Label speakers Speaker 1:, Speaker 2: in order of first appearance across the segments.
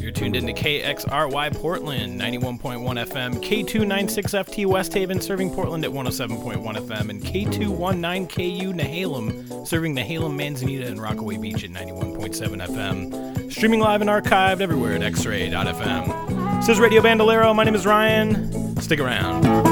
Speaker 1: You're tuned into KXRY Portland, 91.1 FM, K296FT West Haven, serving Portland at 107.1 FM, and K219KU Nehalem, serving Nehalem, Manzanita, and Rockaway Beach at 91.7 FM. Streaming live and archived everywhere at xray.fm. This is Radio Bandolero. My name is Ryan. Stick around.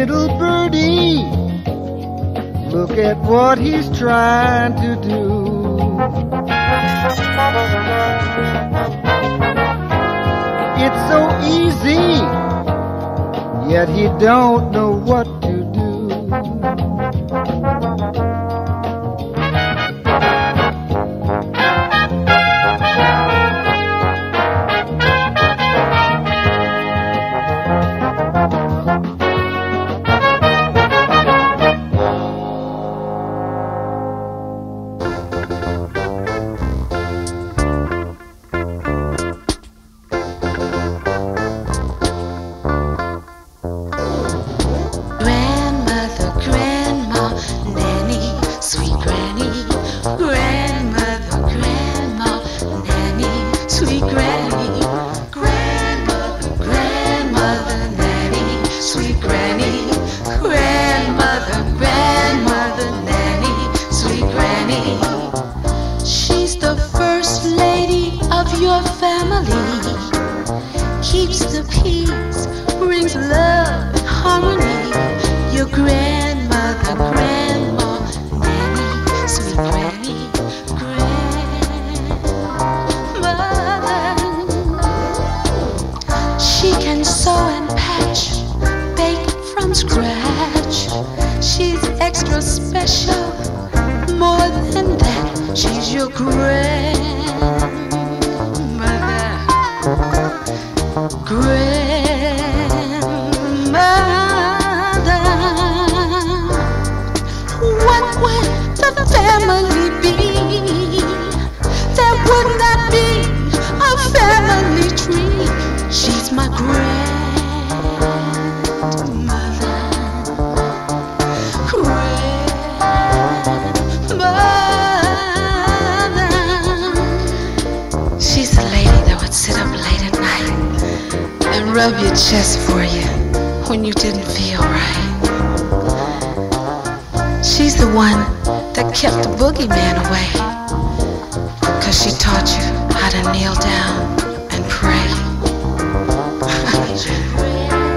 Speaker 2: Little birdie,
Speaker 3: look at what he's trying to do. It's so easy, yet he don't know what to
Speaker 4: your chest for you when you didn't feel right. She's the one that kept the boogeyman away. Cause she taught you how to kneel down and pray.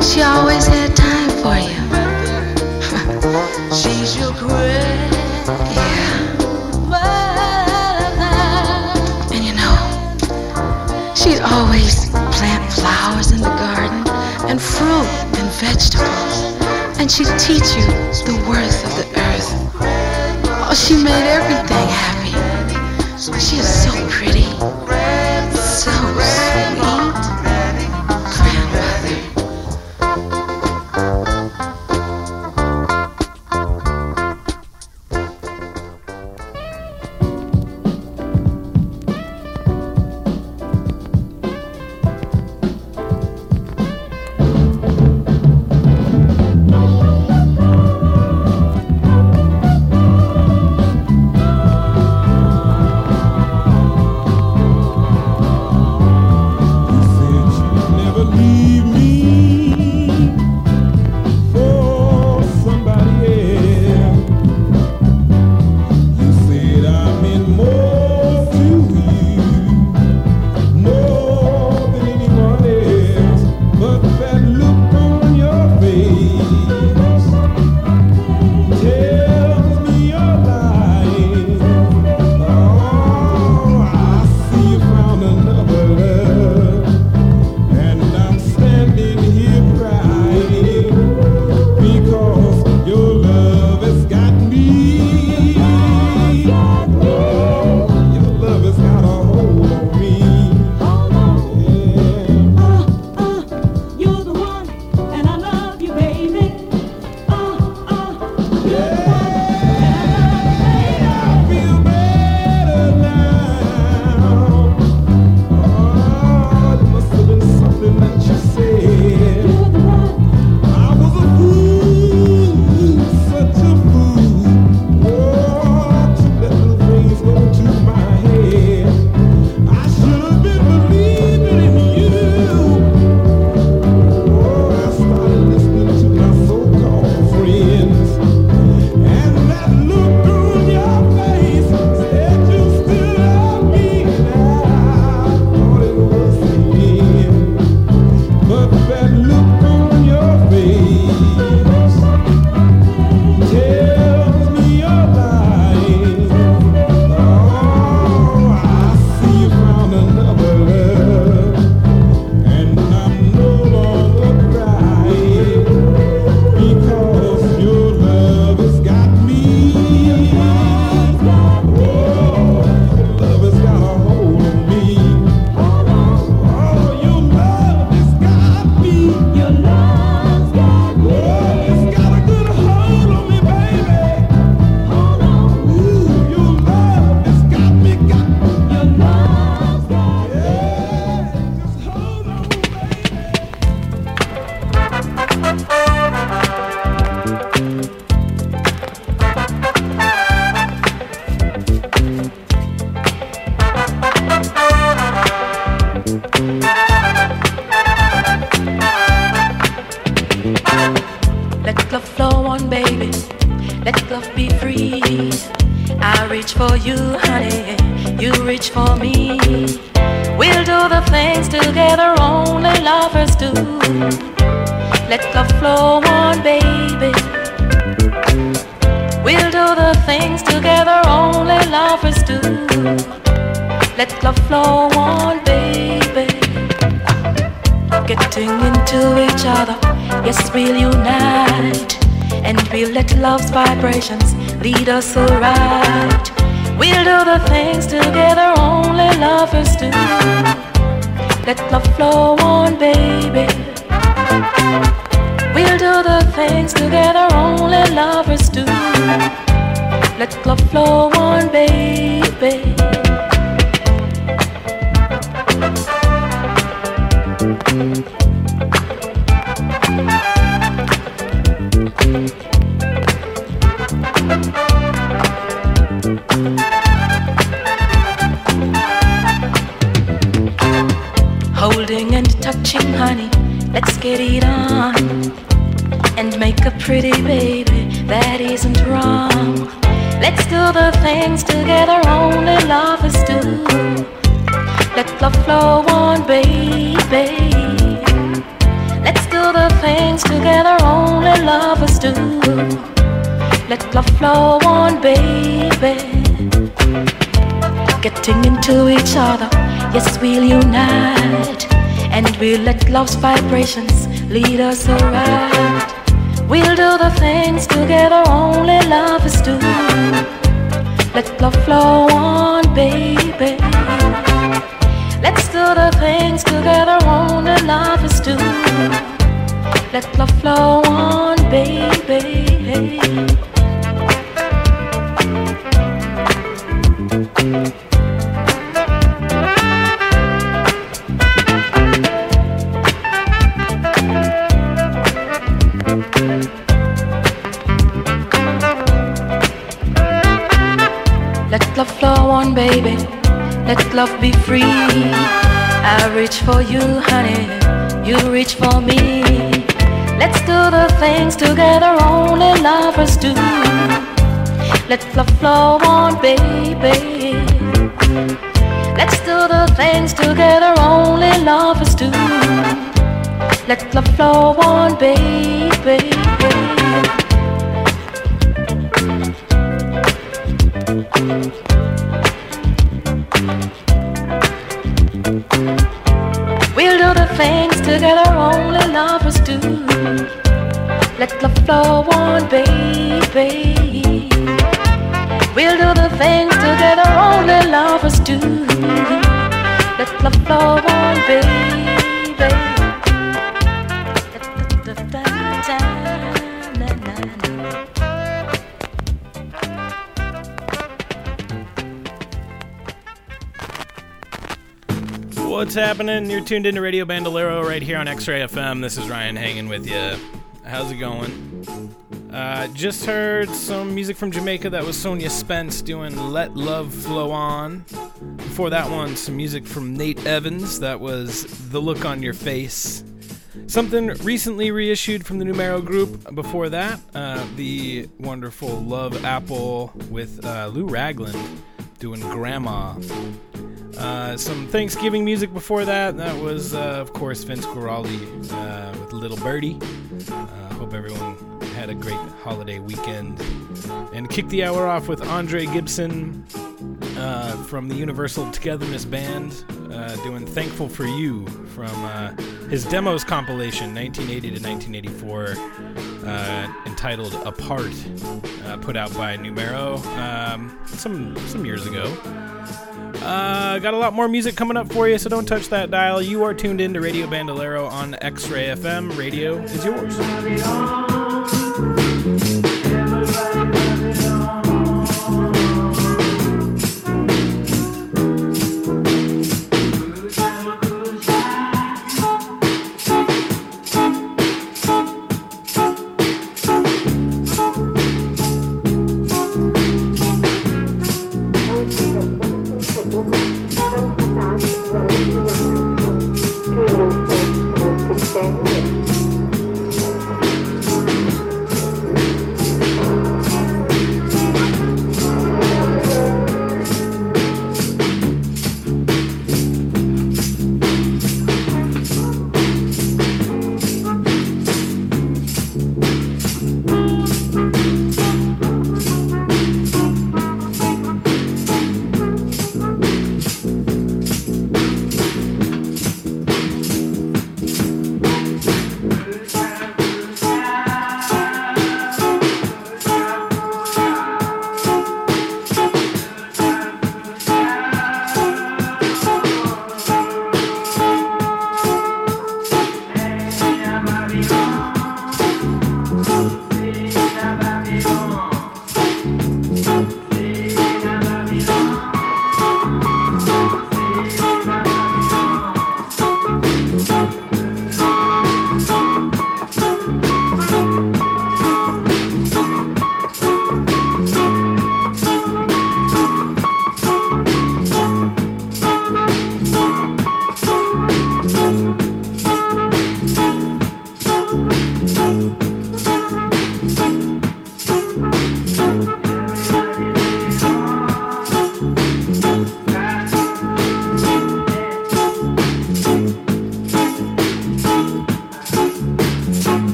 Speaker 4: she always had time for you. She's your grand. Yeah. And you know, She'd always plant flowers fruit and vegetables. And she'd teach you the worth of the earth. Oh, she made everything
Speaker 5: things together only lovers do. Let love flow on, baby. Getting into each other, yes, we'll unite. And we'll let love's vibrations lead us right. We'll do the things together only lovers do. Let love flow on, baby. Let's do the things together only lovers do. Let love flow on, baby. Let love flow on, baby. Let love be free. I reach for you, honey. You reach for me. Let's do the things together only lovers do. Let love flow on, baby. Let's do the things together only lovers do. Let love flow on, baby. Baby. We'll do the things together only lovers do. Let love flow on, baby.
Speaker 6: What's happening? You're tuned into Radio Bandolero right here on X-Ray FM. This is Ryan hanging with you. How's it going? Uh, just heard some music from Jamaica. That was Sonya Spence doing "Let Love Flow On." Before that one, some music from Nate Evans. That was "The Look on Your Face." Something recently reissued from the Numero Group. Before that, uh, the wonderful Love Apple with uh, Lou Ragland doing "Grandma." Uh, some Thanksgiving music before that. That was, uh, of course, Vince Guaraldi uh, with Little Birdie. Hope everyone had a great holiday weekend. And kick the hour off with Andre Gibson uh, from the Universal Togetherness Band uh, doing Thankful for You from uh, his demos compilation 1980 to 1984 uh, entitled Apart, uh, put out by Numero um, some, some years ago. Uh, got a lot more music coming up for you, so don't touch that dial. You are tuned in to Radio Bandolero on X Ray FM. Radio is yours.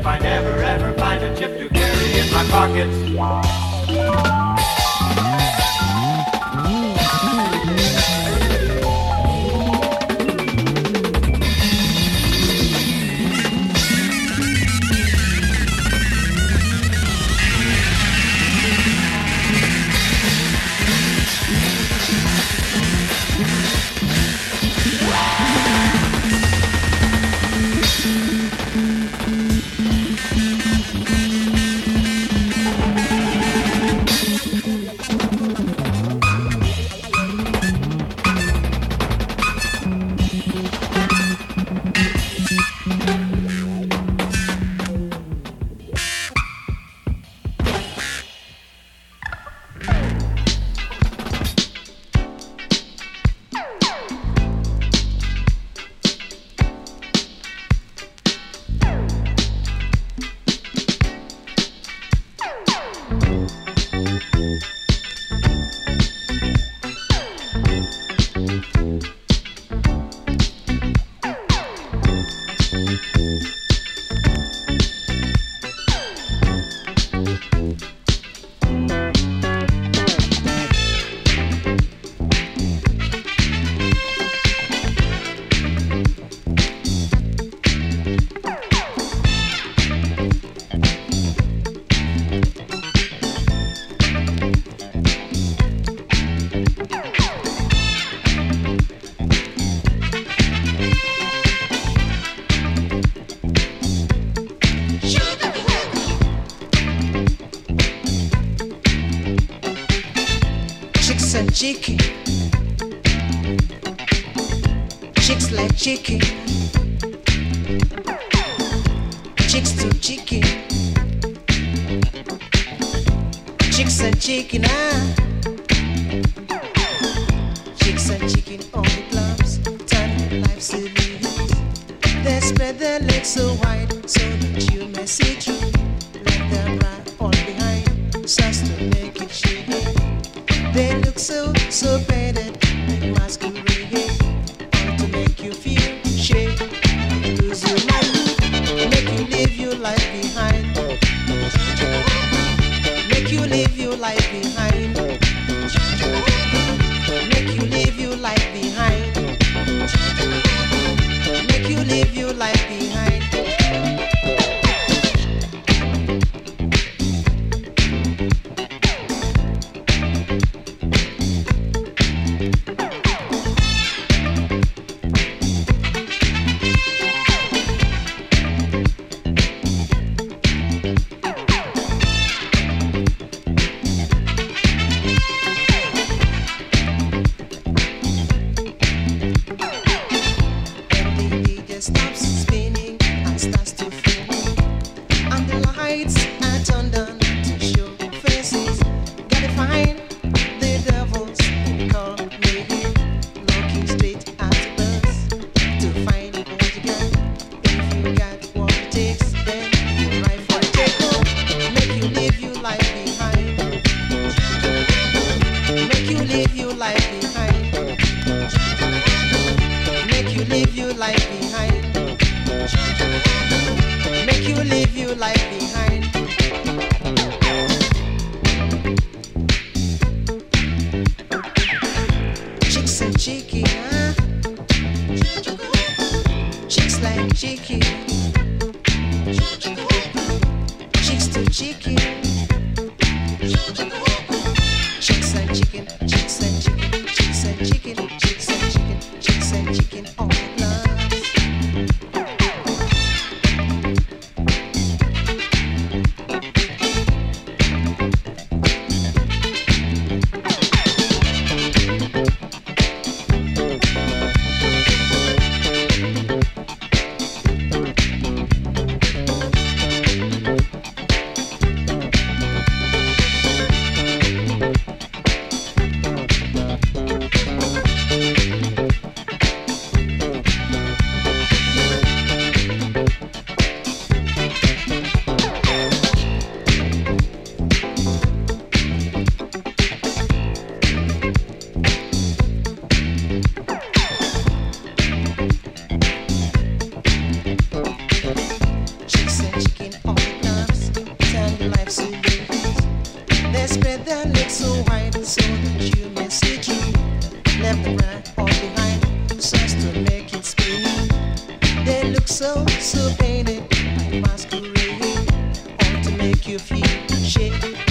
Speaker 7: if I never ever find a chip to carry in my pocket.
Speaker 8: Chicky Chicks like chicky Chicks too chicken. Chicks are chicken, now. Masquerade. All to make you feel shake,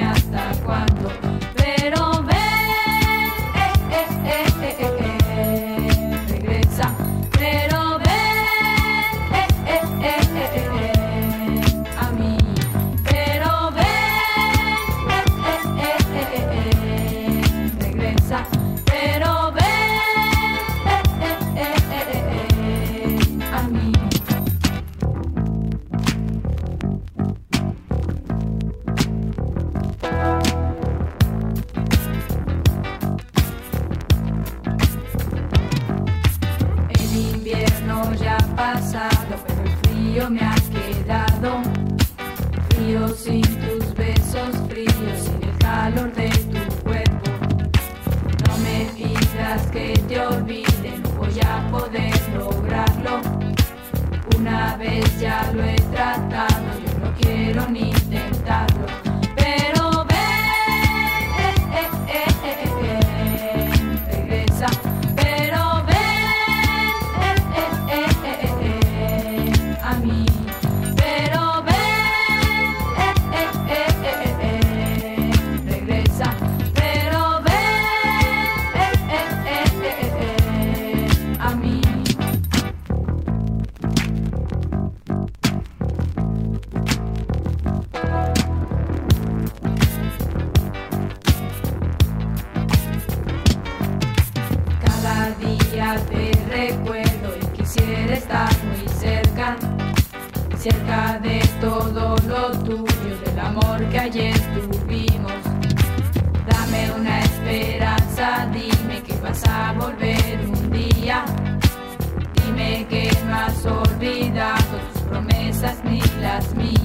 Speaker 9: hasta cuándo. has olvidado tus promesas ni las mías.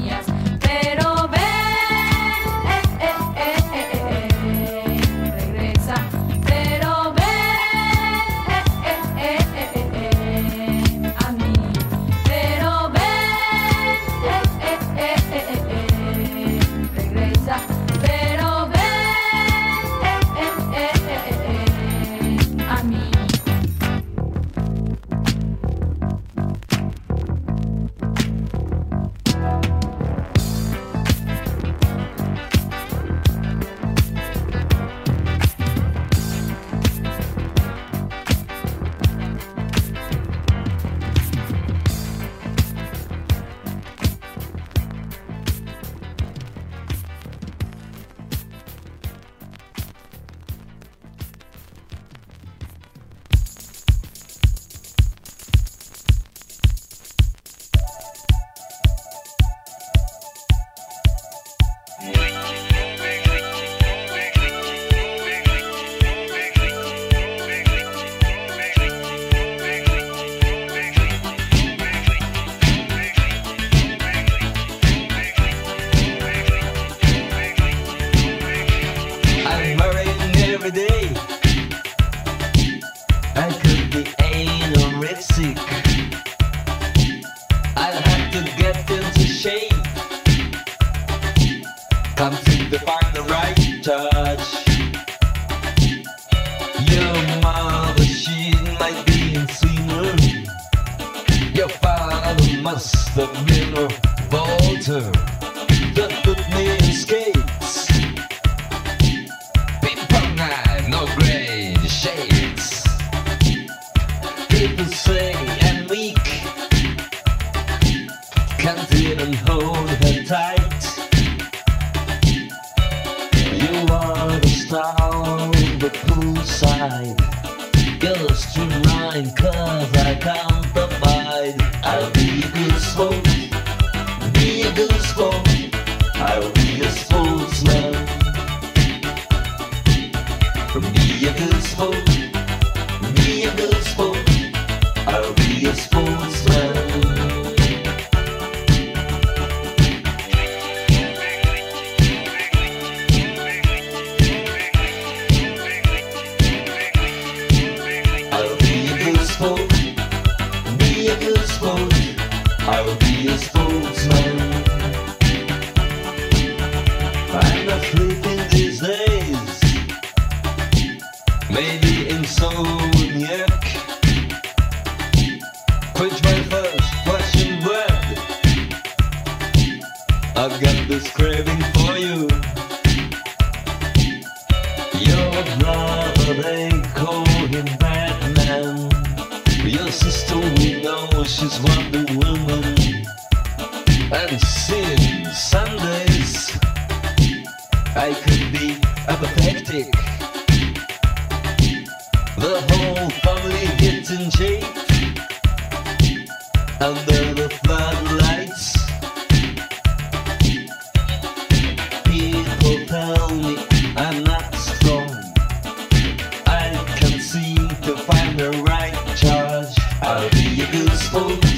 Speaker 10: I'll be a good sport,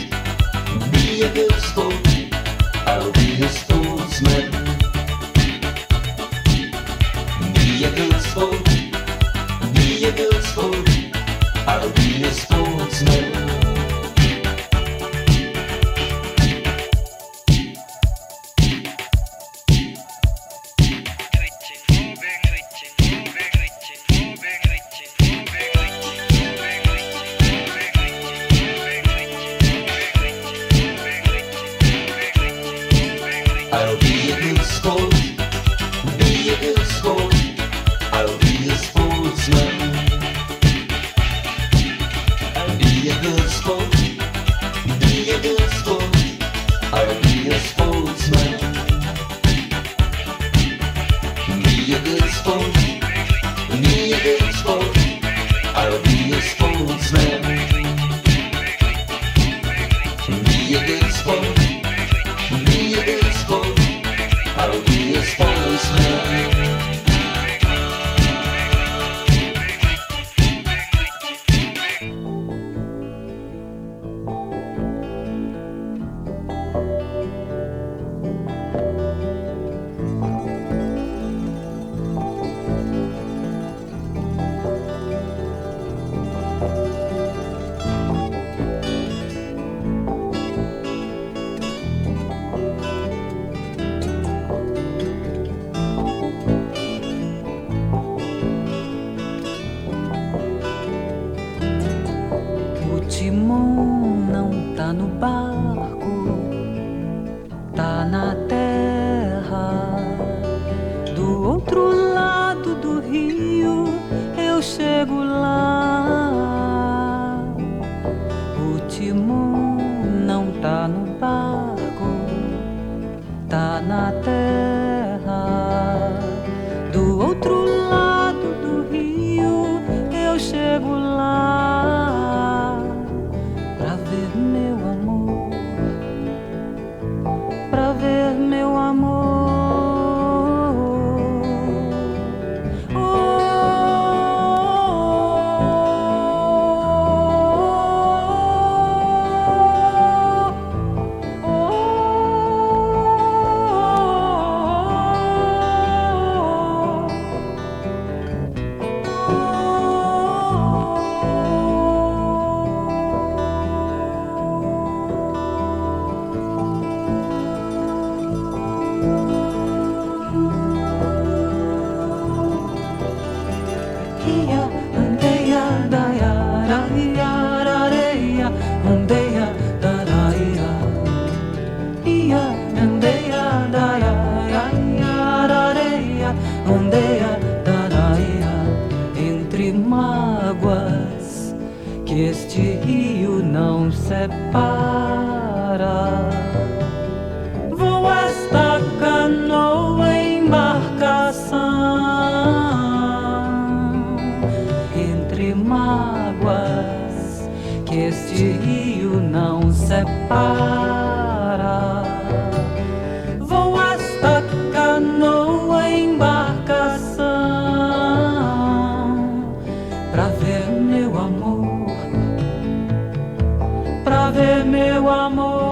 Speaker 11: eu meu amor.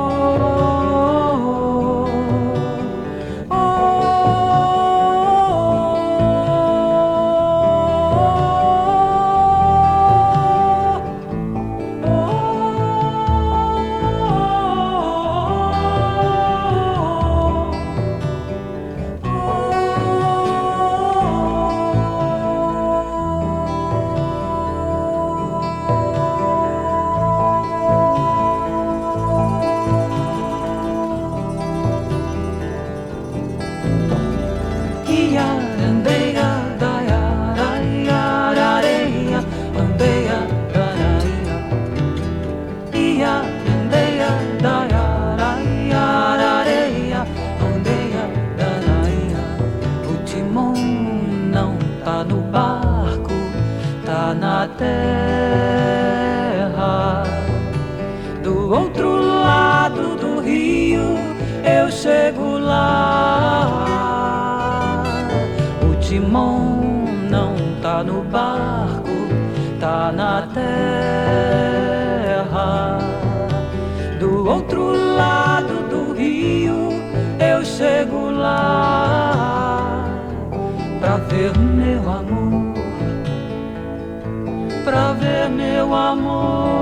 Speaker 11: Amor.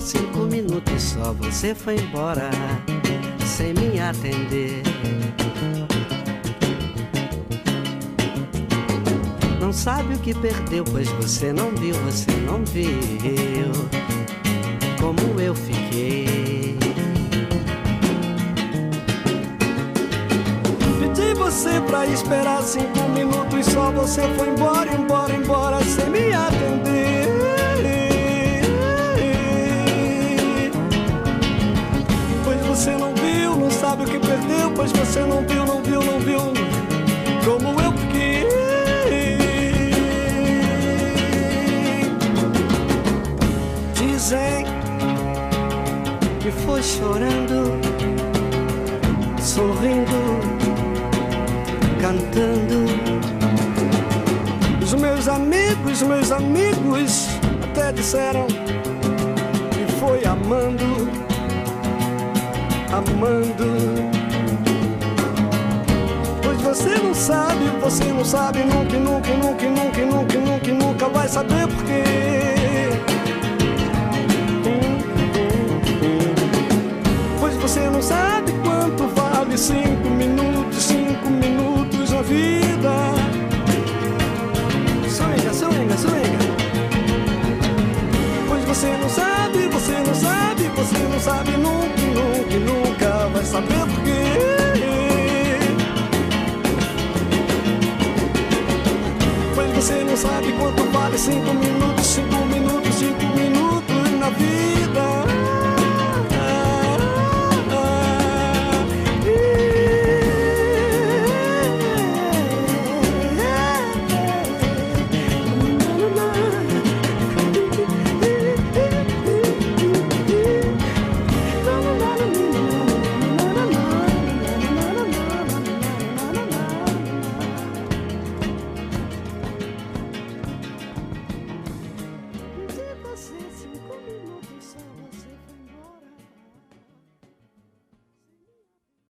Speaker 12: Cinco minutos só você foi embora sem me atender. Não sabe o que perdeu, pois você não viu, você não viu como eu fiquei. Pedi você pra esperar cinco minutos só você foi embora, embora, embora sem me atender. Você não viu, não viu, não viu como eu fiquei. Dizem que foi chorando, sorrindo, cantando. Os meus amigos, meus amigos até disseram que foi amando, amando. Você não sabe, você não sabe nunca, nunca, nunca, nunca, nunca, nunca, nunca vai saber porquê. Pois você não sabe quanto vale cinco minutos, cinco minutos na vida. Swinga, swinga, swinga. Pois você não sabe, você não sabe, você não sabe nunca, nunca, nunca vai saber porquê. Você não sabe quanto vale cinco minutos, cinco minutos, cinco minutos na vida.